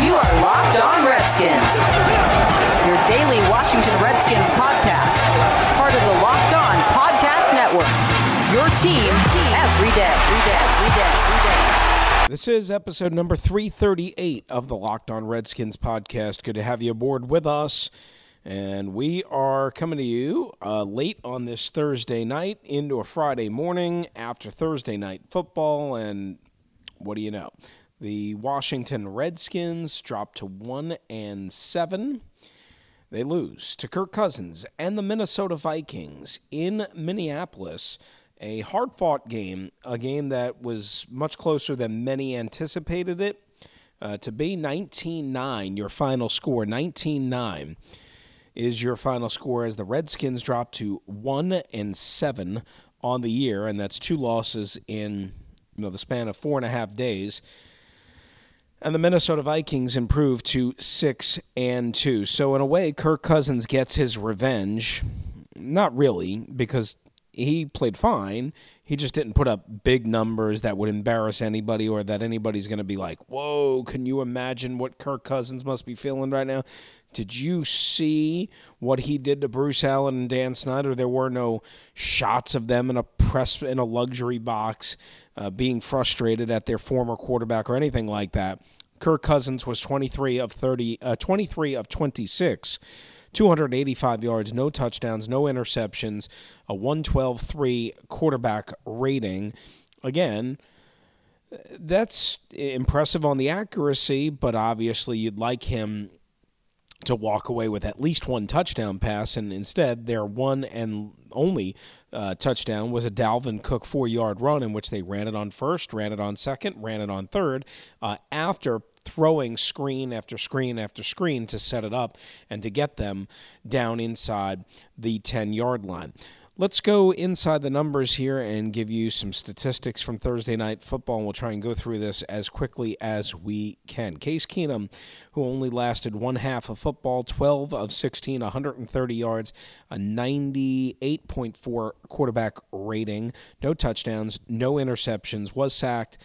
You are Locked On Redskins, your daily Washington Redskins podcast, part of the Locked On Podcast Network. Your team every day, every day, every day, every day. This is episode number 338 of the Locked On Redskins podcast. Good to have you aboard with us. And we are coming to you uh, late on this Thursday night into a Friday morning after Thursday night football. And what do you know? The Washington Redskins drop to 1 and 7. They lose to Kirk Cousins and the Minnesota Vikings in Minneapolis. A hard fought game, a game that was much closer than many anticipated it uh, to be 19 9, your final score, 19 9 is your final score as the Redskins drop to one and seven on the year, and that's two losses in you know the span of four and a half days. And the Minnesota Vikings improved to six and two. So in a way, Kirk Cousins gets his revenge. Not really, because he played fine. He just didn't put up big numbers that would embarrass anybody or that anybody's going to be like, whoa, can you imagine what Kirk Cousins must be feeling right now? Did you see what he did to Bruce Allen and Dan Snyder? There were no shots of them in a press in a luxury box, uh, being frustrated at their former quarterback or anything like that. Kirk Cousins was 23 of 30, uh, 23 of 26. 285 yards, no touchdowns, no interceptions, a 112-3 quarterback rating. Again, that's impressive on the accuracy, but obviously you'd like him to walk away with at least one touchdown pass, and instead their one and only uh, touchdown was a Dalvin Cook four yard run in which they ran it on first, ran it on second, ran it on third uh, after throwing screen after screen after screen to set it up and to get them down inside the 10 yard line. Let's go inside the numbers here and give you some statistics from Thursday night football, and we'll try and go through this as quickly as we can. Case Keenum, who only lasted one half of football, 12 of 16, 130 yards, a 98.4 quarterback rating, no touchdowns, no interceptions, was sacked,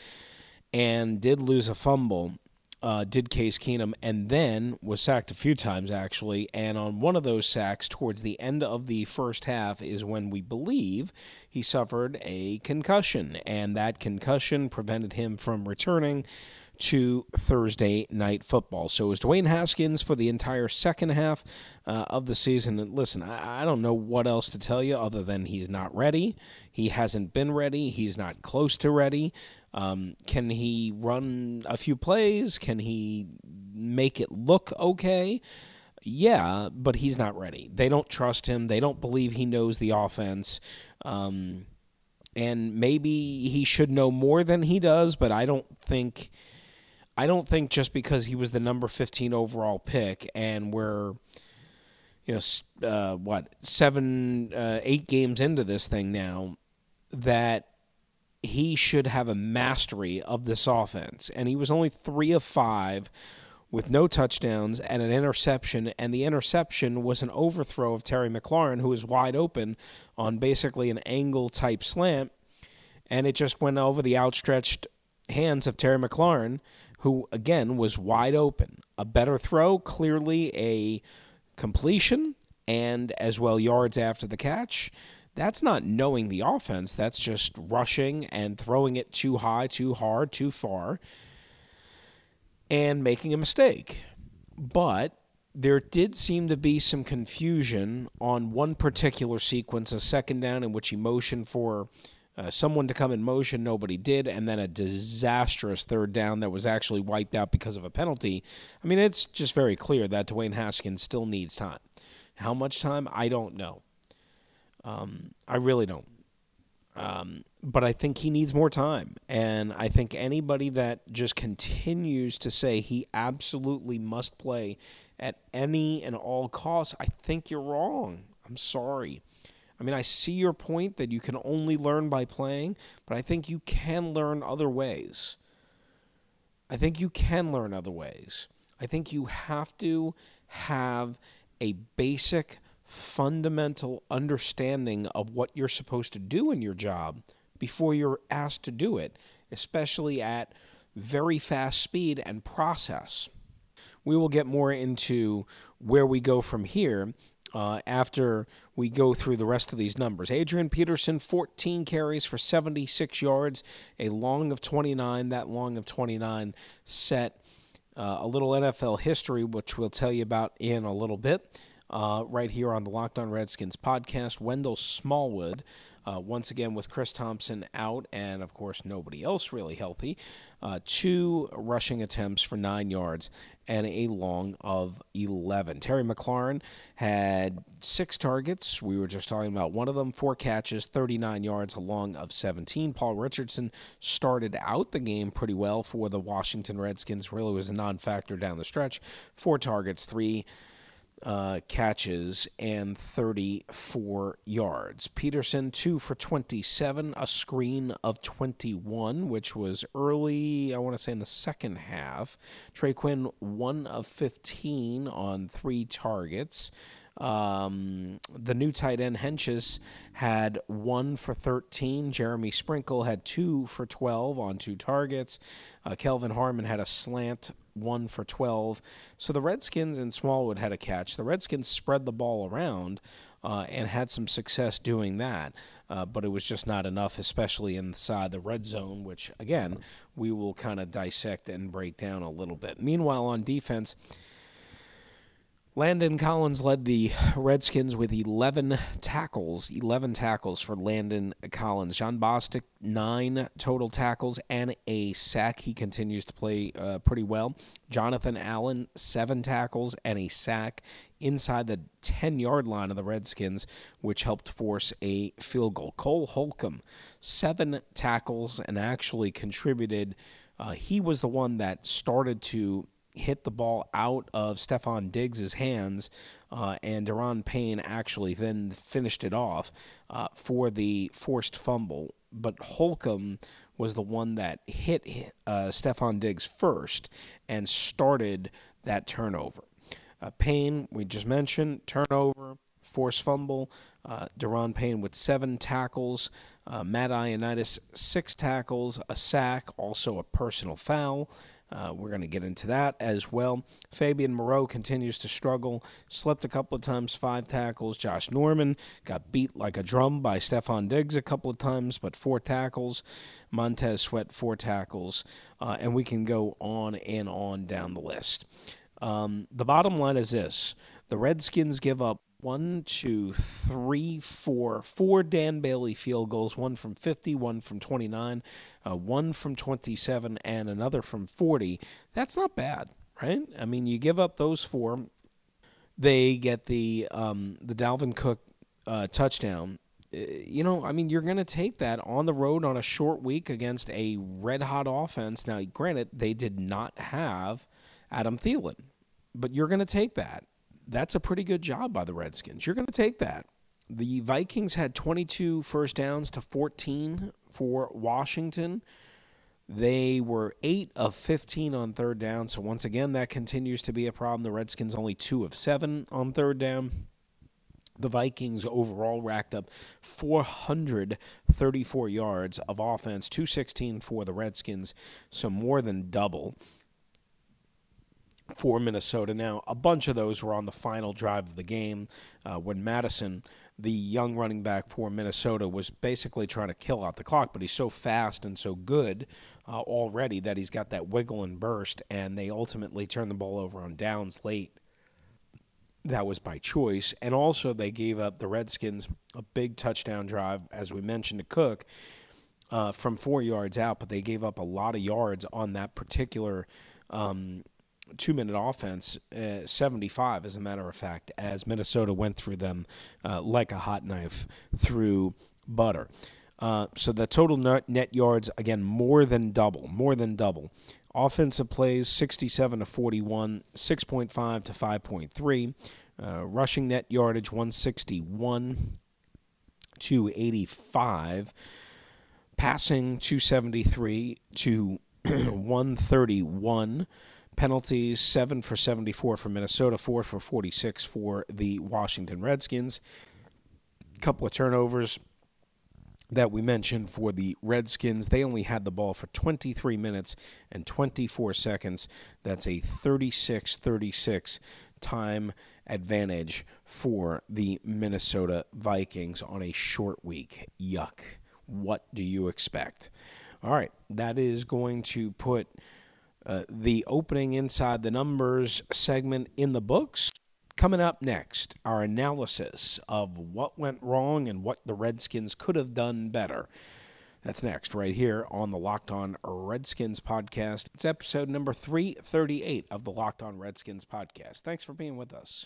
and did lose a fumble uh, did Case Keenum, and then was sacked a few times actually. And on one of those sacks, towards the end of the first half, is when we believe he suffered a concussion, and that concussion prevented him from returning to Thursday night football. So it was Dwayne Haskins for the entire second half uh, of the season. And listen, I, I, don't know what else to tell you other than he's not ready. He hasn't been ready. He's not close to ready. Um, can he run a few plays? Can he make it look okay? Yeah, but he's not ready. They don't trust him. They don't believe he knows the offense. Um, and maybe he should know more than he does, but I don't think I don't think just because he was the number 15 overall pick and we're you know uh, what seven uh, eight games into this thing now that he should have a mastery of this offense. And he was only three of five with no touchdowns and an interception. And the interception was an overthrow of Terry McLaurin, who was wide open on basically an angle type slant. And it just went over the outstretched hands of Terry McLaurin, who again was wide open. A better throw, clearly a completion, and as well yards after the catch that's not knowing the offense. That's just rushing and throwing it too high, too hard, too far, and making a mistake. But there did seem to be some confusion on one particular sequence, a second down in which he motioned for uh, someone to come in motion, nobody did, and then a disastrous third down that was actually wiped out because of a penalty. I mean, it's just very clear that Dwayne Haskins still needs time. How much time? I don't know. Um, I really don't. Um, but I think he needs more time. And I think anybody that just continues to say he absolutely must play at any and all costs, I think you're wrong. I'm sorry. I mean, I see your point that you can only learn by playing, but I think you can learn other ways. I think you can learn other ways. I think you have to have a basic, fundamental understanding of what you're supposed to do in your job before you're asked to do it, especially at very fast speed and process. We will get more into where we go from here uh, after we go through the rest of these numbers. Adrian Peterson, 14 carries for 76 yards, a long of 29. That long of 29 set uh, a little NFL history, which we'll tell you about in a little bit. Uh, right here on the Locked On Redskins podcast, Wendell Smallwood uh, once again, with Chris Thompson out and, of course, nobody else really healthy, uh, two rushing attempts for nine yards and a long of 11. Terry McLaurin had six targets. We were just talking about one of them, four catches, 39 yards, a long of 17. Paul Richardson started out the game pretty well for the Washington Redskins, really was a non factor down the stretch. Four targets, three uh, catches and 34 yards. Peterson, 2 for 27, a screen of 21, which was early, I want to say in the second half. Trey Quinn, 1 of 15 on three targets. Um, the new tight end Hentges had one for 13. Jeremy Sprinkle had two for 12 on two targets. Uh, Kelvin Harmon had a slant one for 12. So the Redskins and Smallwood had a catch. The Redskins spread the ball around uh, and had some success doing that, uh, but it was just not enough, especially inside the red zone, which, again, we will kind of dissect and break down a little bit. Meanwhile, on defense, Landon Collins led the Redskins with 11 tackles, 11 tackles for Landon Collins. Jon Bostic, nine total tackles and a sack. He continues to play uh, pretty well. Jonathan Allen, seven tackles and a sack inside the 10 yard line of the Redskins, which helped force a field goal. Cole Holcomb, seven tackles and actually contributed. Uh, he was the one that started to hit the ball out of Stefon Diggs' hands, uh, and Daron Payne actually then finished it off uh, for the forced fumble. But Holcomb was the one that hit uh, Stefon Diggs first and started that turnover. Uh, Payne, we just mentioned, turnover, forced fumble. Uh, Daron Payne with seven tackles. Uh, Matt Ioannidis, six tackles, a sack, also a personal foul. Uh, we're going to get into that as well. Fabian Moreau continues to struggle, slipped a couple of times, five tackles. Josh Norman got beat like a drum by Stefon Diggs a couple of times, but four tackles. Montez Sweat, four tackles. Uh, and we can go on and on down the list. Um, the bottom line is this the Redskins give up one, two, three, four, four Dan Bailey field goals, one from 50, one from 29, uh, one from 27, and another from 40. That's not bad, right? I mean, you give up those four, they get the um, the Dalvin Cook uh, touchdown. Uh, you know, I mean, you're going to take that on the road on a short week against a red hot offense. Now, granted, they did not have Adam Thielen, but you're going to take that that's a pretty good job by the Redskins. You're going to take that. The Vikings had 22 first downs to 14 for Washington. They were 8 of 15 on third down. So, once again, that continues to be a problem. The Redskins only 2 of 7 on third down. The Vikings overall racked up 434 yards of offense, 216 for the Redskins, so more than double for Minnesota. Now, a bunch of those were on the final drive of the game uh, when Mattison, the young running back for Minnesota, was basically trying to kill out the clock, but he's so fast and so good uh, already that he's got that wiggle and burst, and they ultimately turned the ball over on downs late. That was by choice. And also, they gave up the Redskins a big touchdown drive, as we mentioned to Cook, uh, from four yards out, but they gave up a lot of yards on that particular um, two minute offense, uh, 75 as a matter of fact, as Minnesota went through them uh, like a hot knife through butter. Uh, so the total net, net yards, again, more than double, more than double. Offensive plays 67 to 41, 6.5 to 5.3. Uh, rushing net yardage 161 to 85. Passing 273 to 131. Penalties 7 for 74 for Minnesota, 4 for 46 for the Washington Redskins. A couple of turnovers, that we mentioned for the Redskins. They only had the ball for 23 minutes and 24 seconds. That's a 36 36 time advantage for the Minnesota Vikings on a short week. Yuck. What do you expect? All right, that is going to put uh, the opening inside the numbers segment in the books. Coming up next, our analysis of what went wrong and what the Redskins could have done better. That's next, right here on the Locked On Redskins podcast. It's episode number 338 of the Locked On Redskins podcast. Thanks for being with us.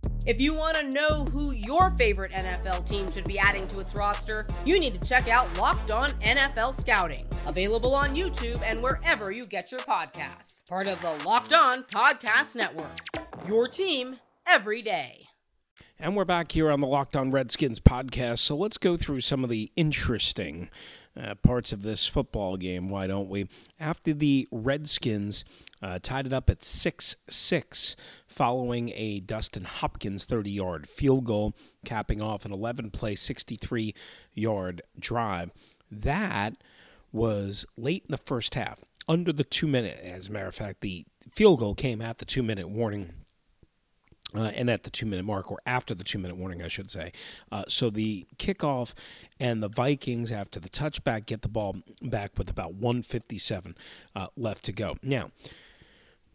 If you want to know who your favorite NFL team should be adding to its roster, you need to check out Locked On NFL Scouting, available on YouTube and wherever you get your podcasts. Part of the Locked On Podcast Network. Your team every day. And we're back here on the Locked On Redskins podcast. So let's go through some of the interesting uh, parts of this football game, why don't we? After the Redskins uh, tied it up at 6 6 following a Dustin Hopkins 30 yard field goal, capping off an 11 play, 63 yard drive. That was late in the first half, under the two minute. As a matter of fact, the field goal came at the two minute warning uh, and at the two minute mark, or after the two minute warning, I should say. Uh, so the kickoff and the Vikings, after the touchback, get the ball back with about 157 uh, left to go. Now,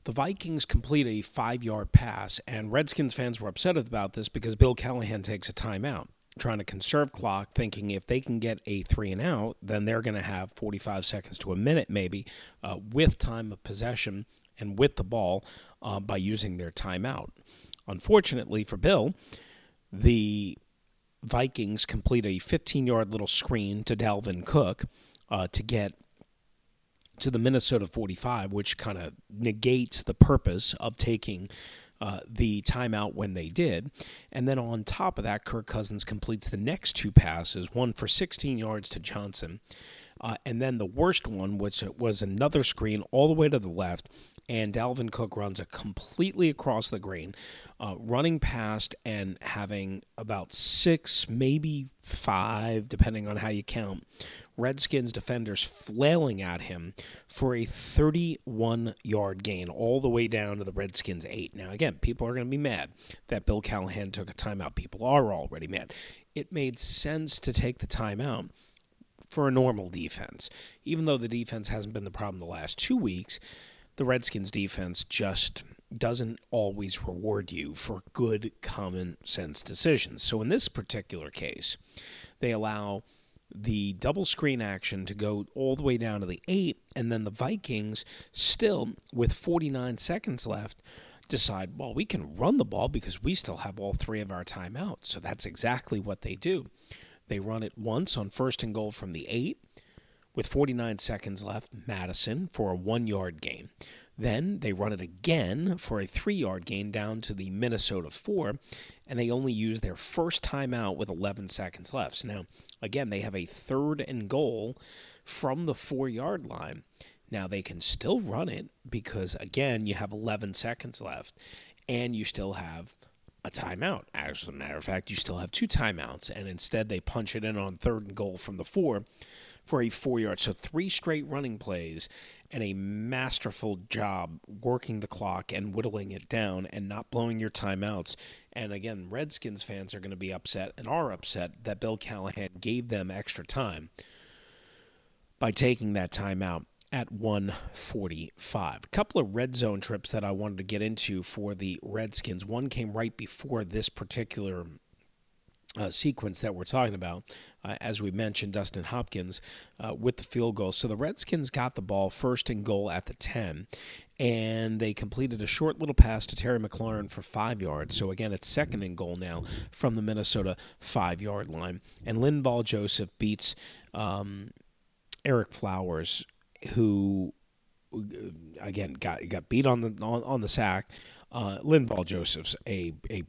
the Vikings complete a five yard pass, and Redskins fans were upset about this because Bill Callahan takes a timeout. Trying to conserve clock, thinking if they can get a three and out, then they're going to have 45 seconds to a minute, maybe, uh, with time of possession and with the ball uh, by using their timeout. Unfortunately for Bill, the Vikings complete a 15 yard little screen to Dalvin Cook uh, to get to the Minnesota 45, which kind of negates the purpose of taking uh, the timeout when they did. And then on top of that, Kirk Cousins completes the next two passes one for 16 yards to Johnson. Uh, and then the worst one, which was another screen all the way to the left, and Dalvin Cook runs a completely across the green, uh, running past and having about six, maybe five, depending on how you count, Redskins defenders flailing at him for a 31 yard gain all the way down to the Redskins' eight. Now, again, people are going to be mad that Bill Callahan took a timeout. People are already mad. It made sense to take the timeout for a normal defense. Even though the defense hasn't been the problem the last two weeks, the Redskins defense just doesn't always reward you for good common sense decisions. So in this particular case, they allow the double screen action to go all the way down to the eight, and then the Vikings, still with 49 seconds left, decide, well, we can run the ball because we still have all three of our timeouts. So that's exactly what they do. They run it once on first and goal from the eight. With 49 seconds left, Mattison for a one yard gain. Then they run it again for a three yard gain down to the Minnesota four, and they only use their first timeout with 11 seconds left. So now, again, they have a third and goal from the four yard line. Now they can still run it because, again, you have 11 seconds left, and you still have a timeout. As a matter of fact, you still have two timeouts, and instead they punch it in on third and goal from the four for a four yard. So three straight running plays and a masterful job working the clock and whittling it down and not blowing your timeouts. And again, Redskins fans are going to be upset and are upset that Bill Callahan gave them extra time by taking that timeout at 145. A couple of red zone trips that I wanted to get into for the Redskins. One came right before this particular uh, sequence that we're talking about. Uh, as we mentioned, Dustin Hopkins uh, with the field goal. So the Redskins got the ball first and goal at the 10, and they completed a short little pass to Terry McLaurin for five yards. So again, it's second and goal now from the Minnesota five yard line. And Linval Joseph beats um, Ereck Flowers, who again got got beat on the on, on the sack. Uh, Linval Joseph's a a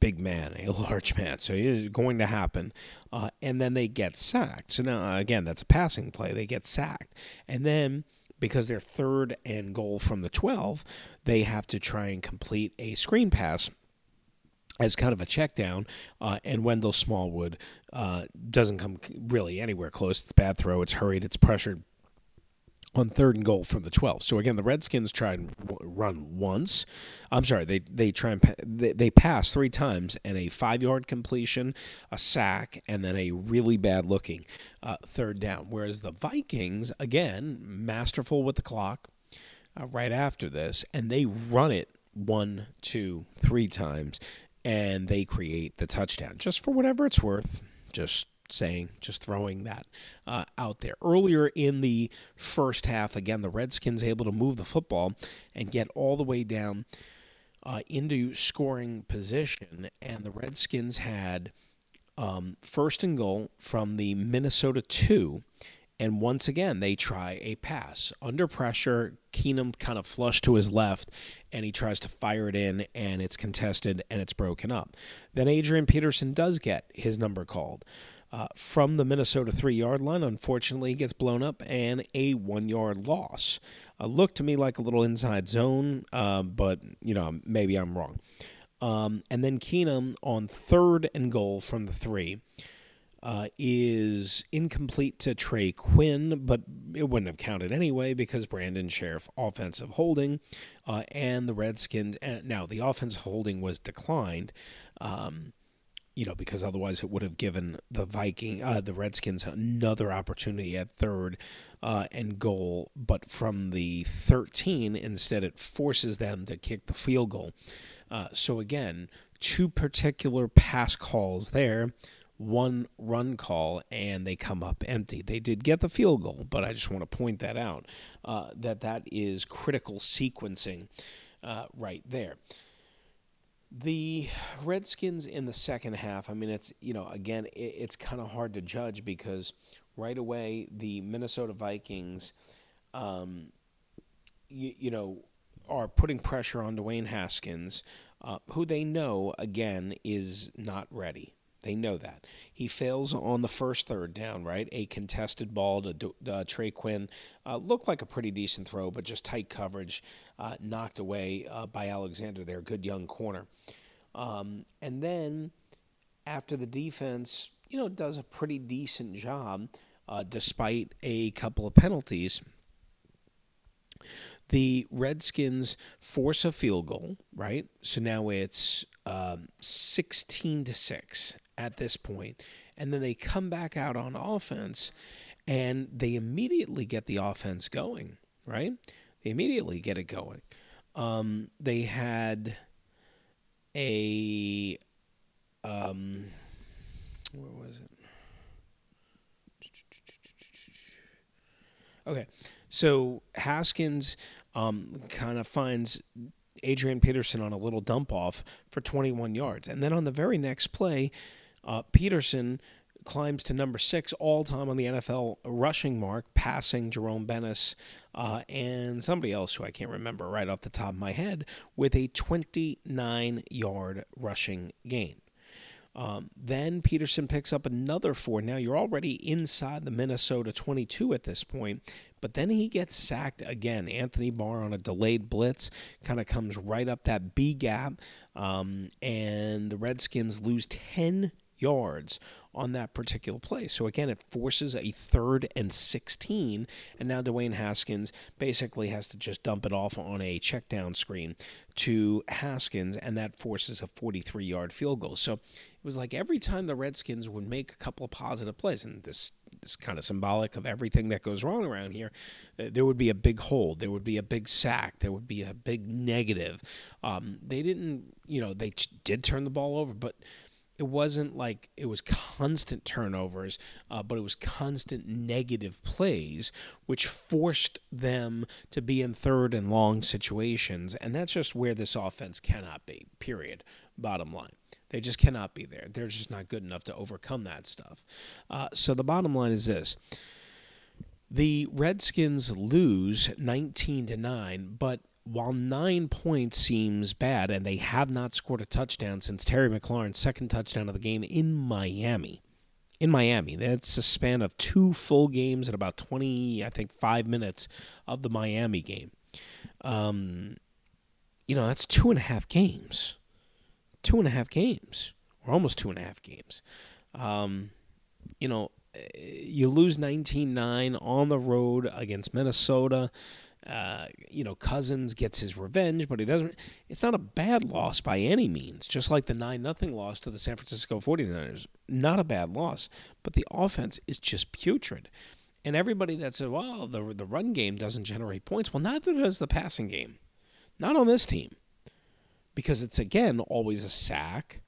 big man, a large man. So it's going to happen. Uh, and then they get sacked. So now, again, that's a passing play. They get sacked. And then because they're third and goal from the 12, they have to try and complete a screen pass as kind of a check down, uh, and Wendell Smallwood uh, doesn't come really anywhere close. It's a bad throw. It's hurried. It's pressured on third and goal from the 12. So again, the Redskins try and run once. I'm sorry, they they try and they, they pass three times and a five yard completion, a sack, and then a really bad looking uh, third down. Whereas the Vikings, again, masterful with the clock. Uh, right after this, and they run it one, two, three times, and they create the touchdown just for whatever it's worth. Just saying, just throwing that uh, out there. Earlier in the first half, again, the Redskins able to move the football and get all the way down uh, into scoring position, and the Redskins had um, first and goal from the Minnesota two. And once again, they try a pass. Under pressure, Keenum kind of flushed to his left, and he tries to fire it in, and it's contested and it's broken up. Then Adrian Peterson does get his number called uh, from the Minnesota three yard line. Unfortunately, gets blown up and a one yard loss. Uh, looked to me like a little inside zone, uh, but you know maybe I'm wrong. Um, and then Keenum on third and goal from the three. Uh, is incomplete to Trey Quinn, but it wouldn't have counted anyway because Brandon Scherff offensive holding, uh, and the Redskins. Now the offensive holding was declined, um, you know, because otherwise it would have given the Viking, uh, the Redskins, another opportunity at third uh, and goal. But from the 13, instead, it forces them to kick the field goal. Uh, so again, two particular pass calls there, one run call, and they come up empty. They did get the field goal, but I just want to point that out uh, that that is critical sequencing uh, right there. The Redskins in the second half, I mean, it's, you know, again, it, it's kind of hard to judge because right away the Minnesota Vikings, um, you, you know, are putting pressure on Dwayne Haskins, uh, who they know, again, is not ready. They know that. He fails on the first third down, right? A contested ball to uh, Trey Quinn. Uh, looked like a pretty decent throw, but just tight coverage, uh, knocked away uh, by Alexander there, good young corner. Um, and then after the defense, you know, does a pretty decent job uh, despite a couple of penalties the Redskins force a field goal, right? So now it's um, 16 to 6 at this point. And then they come back out on offense and they immediately get the offense going, right? They immediately get it going. Um, they had a. Um, where was it? Okay, so Haskins um, kind of finds Adrian Peterson on a little dump off for 21 yards. And then on the very next play, uh, Peterson climbs to number six all time on the NFL rushing mark, passing Jerome Bettis uh, and somebody else who I can't remember right off the top of my head with a 29 yard rushing gain. Um, then Peterson picks up another four. Now you're already inside the Minnesota 22 at this point, but then he gets sacked again. Anthony Barr on a delayed blitz kind of comes right up that B gap, um, and the Redskins lose 10 yards on that particular play. So again, it forces a third and 16, and now Dwayne Haskins basically has to just dump it off on a check down screen to Haskins, and that forces a 43 yard field goal. So was like every time the Redskins would make a couple of positive plays, and this is kind of symbolic of everything that goes wrong around here, uh, there would be a big hold, there would be a big sack, there would be a big negative. Um, they didn't, you know, they did turn the ball over, but it wasn't like it was constant turnovers, uh, but it was constant negative plays, which forced them to be in third and long situations. And that's just where this offense cannot be, period. Bottom line. They just cannot be there. They're just not good enough to overcome that stuff. Uh, so the bottom line is this. The Redskins lose 19 to 9, but while nine points seems bad, and they have not scored a touchdown since Terry McLaurin's second touchdown of the game in Miami. In Miami, that's a span of two full games and about 20, I think, five minutes of the Miami game. Um, you know, that's two and a half games. Two and a half games, or almost two and a half games. Um, you know, you lose 19 9 on the road against Minnesota. Uh, you know, Cousins gets his revenge, but he doesn't. It's not a bad loss by any means, just like the 9 0 loss to the San Francisco 49ers. Not a bad loss, but the offense is just putrid. And everybody that says, well, the, the run game doesn't generate points, well, neither does the passing game. Not on this team. Because it's, again, always a sack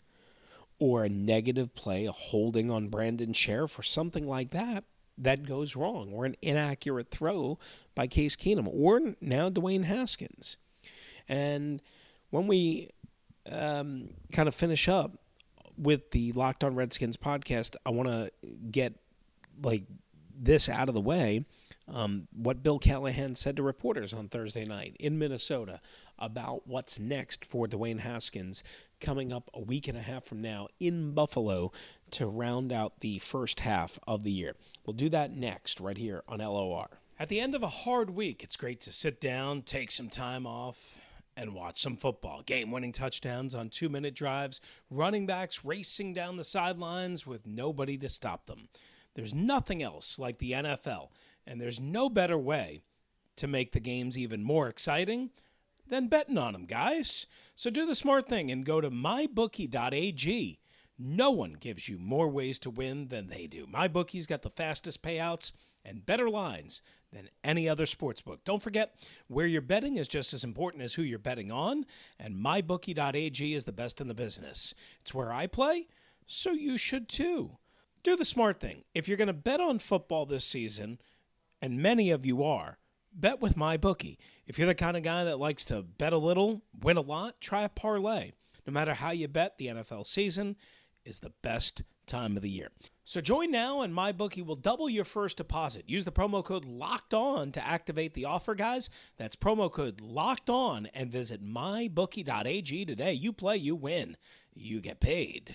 or a negative play, a holding on Brandon Scherff or something like that that goes wrong, or an inaccurate throw by Case Keenum, or now Dwayne Haskins. And when we um, kind of finish up with the Locked On Redskins podcast, I want to get like this out of the way. Um, what Bill Callahan said to reporters on Thursday night in Minnesota about what's next for Dwayne Haskins coming up a week and a half from now in Buffalo to round out the first half of the year. We'll do that next, right here on LOR. At the end of a hard week, it's great to sit down, take some time off, and watch some football. Game winning touchdowns on two minute drives, running backs racing down the sidelines with nobody to stop them. There's nothing else like the NFL, and there's no better way to make the games even more exciting than betting on them, guys. So do the smart thing and go to mybookie.ag. No one gives you more ways to win than they do. MyBookie's got the fastest payouts and better lines than any other sportsbook. Don't forget, where you're betting is just as important as who you're betting on, and mybookie.ag is the best in the business. It's where I play, so you should too. Do the smart thing. If you're going to bet on football this season, and many of you are, bet with my bookie. If you're the kind of guy that likes to bet a little, win a lot, try a parlay. No matter how you bet, the NFL season is the best time of the year. So join now and MyBookie will double your first deposit. Use the promo code LOCKED ON to activate the offer, guys. That's promo code LOCKED ON and visit mybookie.ag today. You play, you win. You get paid.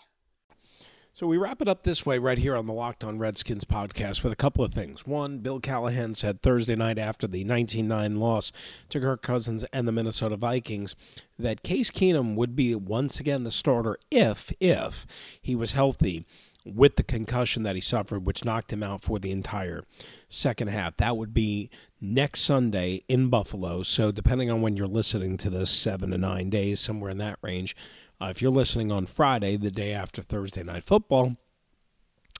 So we wrap it up this way right here on the Locked On Redskins podcast with a couple of things. One, Bill Callahan said Thursday night after the 19-9 loss to Kirk Cousins and the Minnesota Vikings that Case Keenum would be once again the starter if if he was healthy with the concussion that he suffered, which knocked him out for the entire second half. That would be next Sunday in Buffalo. So, depending on when you're listening to this, seven to nine days, somewhere in that range, uh, if you're listening on Friday, the day after Thursday night football,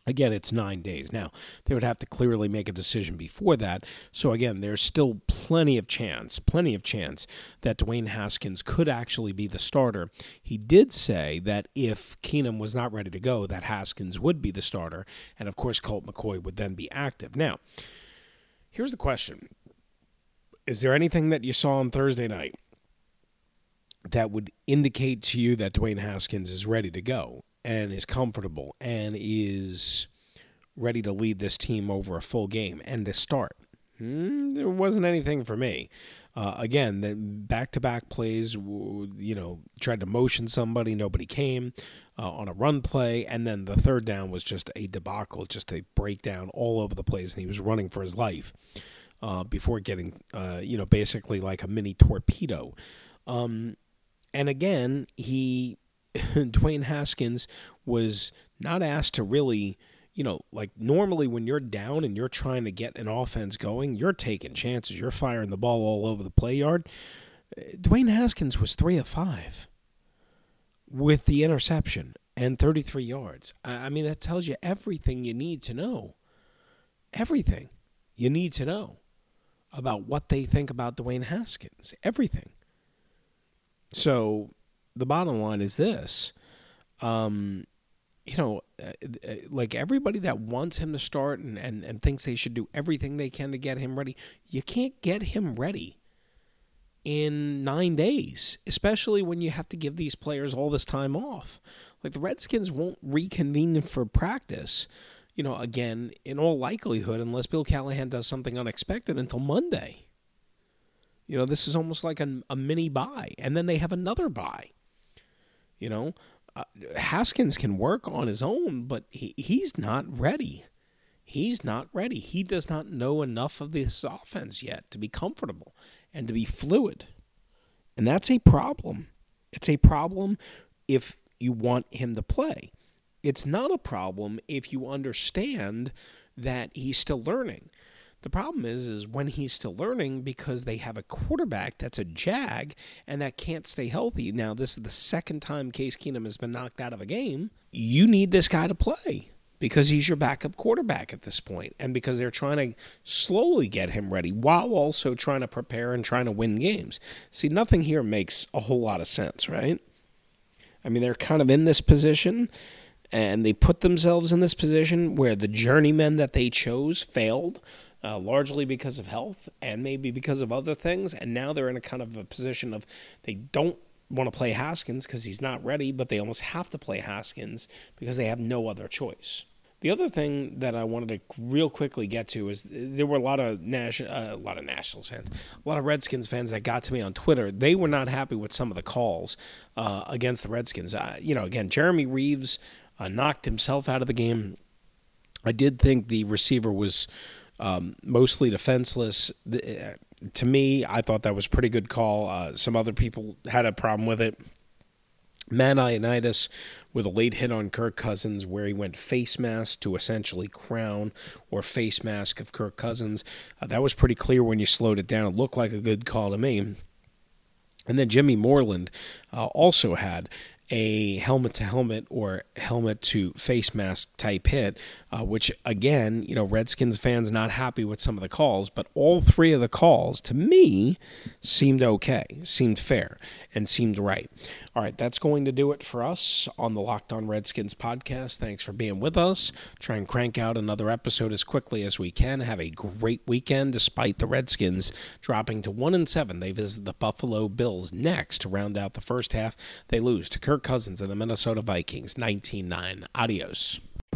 Again, it's nine days. Now, they would have to clearly make a decision before that. So, again, there's still plenty of chance, plenty of chance that Dwayne Haskins could actually be the starter. He did say that if Keenum was not ready to go, that Haskins would be the starter. And, of course, Colt McCoy would then be active. Now, here's the question Is there anything that you saw on Thursday night that would indicate to you that Dwayne Haskins is ready to go and is comfortable and is ready to lead this team over a full game and to start. mm, there wasn't anything for me. Uh, again, the back-to-back plays, you know, tried to motion somebody, nobody came uh, on a run play, and then the third down was just a debacle, just a breakdown all over the place, and he was running for his life uh, before getting, uh, you know, basically like a mini torpedo. Um, and again, he, Dwayne Haskins, was not asked to really you know, like normally when you're down and you're trying to get an offense going, you're taking chances. You're firing the ball all over the play yard. Uh, Dwayne Haskins was three of five with the interception and 33 yards. I mean, that tells you everything you need to know. Everything you need to know about what they think about Dwayne Haskins. Everything. So the bottom line is this. Um, you know, uh, uh, like everybody that wants him to start and, and, and thinks they should do everything they can to get him ready, you can't get him ready in nine days, especially when you have to give these players all this time off. Like the Redskins won't reconvene for practice, you know, again, in all likelihood, unless Bill Callahan does something unexpected until Monday. You know, this is almost like a, a mini bye, and then they have another bye. You know, uh, Haskins can work on his own, but he, he's not ready. He's not ready. He does not know enough of this offense yet to be comfortable and to be fluid. And that's a problem. It's a problem if you want him to play. It's not a problem if you understand that he's still learning. The problem is, is when he's still learning because they have a quarterback that's a jag and that can't stay healthy. Now, this is the second time Case Keenum has been knocked out of a game. You need this guy to play because he's your backup quarterback at this point, and because they're trying to slowly get him ready while also trying to prepare and trying to win games. See, nothing here makes a whole lot of sense, right? I mean, they're kind of in this position and they put themselves in this position where the journeymen that they chose failed uh, largely because of health and maybe because of other things. And now they're in a kind of a position of they don't want to play Haskins because he's not ready, but they almost have to play Haskins because they have no other choice. The other thing that I wanted to real quickly get to is there were a lot of Nash, uh, a lot of Nationals fans, a lot of Redskins fans that got to me on Twitter. They were not happy with some of the calls uh, against the Redskins. Uh, you know, again, Jeremy Reaves uh, knocked himself out of the game. I did think the receiver was um, mostly defenseless. Uh, to me, I thought that was pretty good call. Uh, some other people had a problem with it. Matt Ioannidis with a late hit on Kirk Cousins, where he went face mask to essentially crown or face mask of Kirk Cousins. Uh, that was pretty clear when you slowed it down. It looked like a good call to me. And then Jimmy Moreland uh, also had a helmet to helmet or helmet to face mask type hit, uh, which again, you know, Redskins fans not happy with some of the calls, but all three of the calls to me seemed okay, seemed fair, and seemed right. All right, that's going to do it for us on the Locked On Redskins podcast. Thanks for being with us. Try and crank out another episode as quickly as we can. Have a great weekend despite the Redskins dropping to 1 and 7. They visit the Buffalo Bills next to round out the first half. They lose to Kirk Cousins and the Minnesota Vikings 19-9. Adios.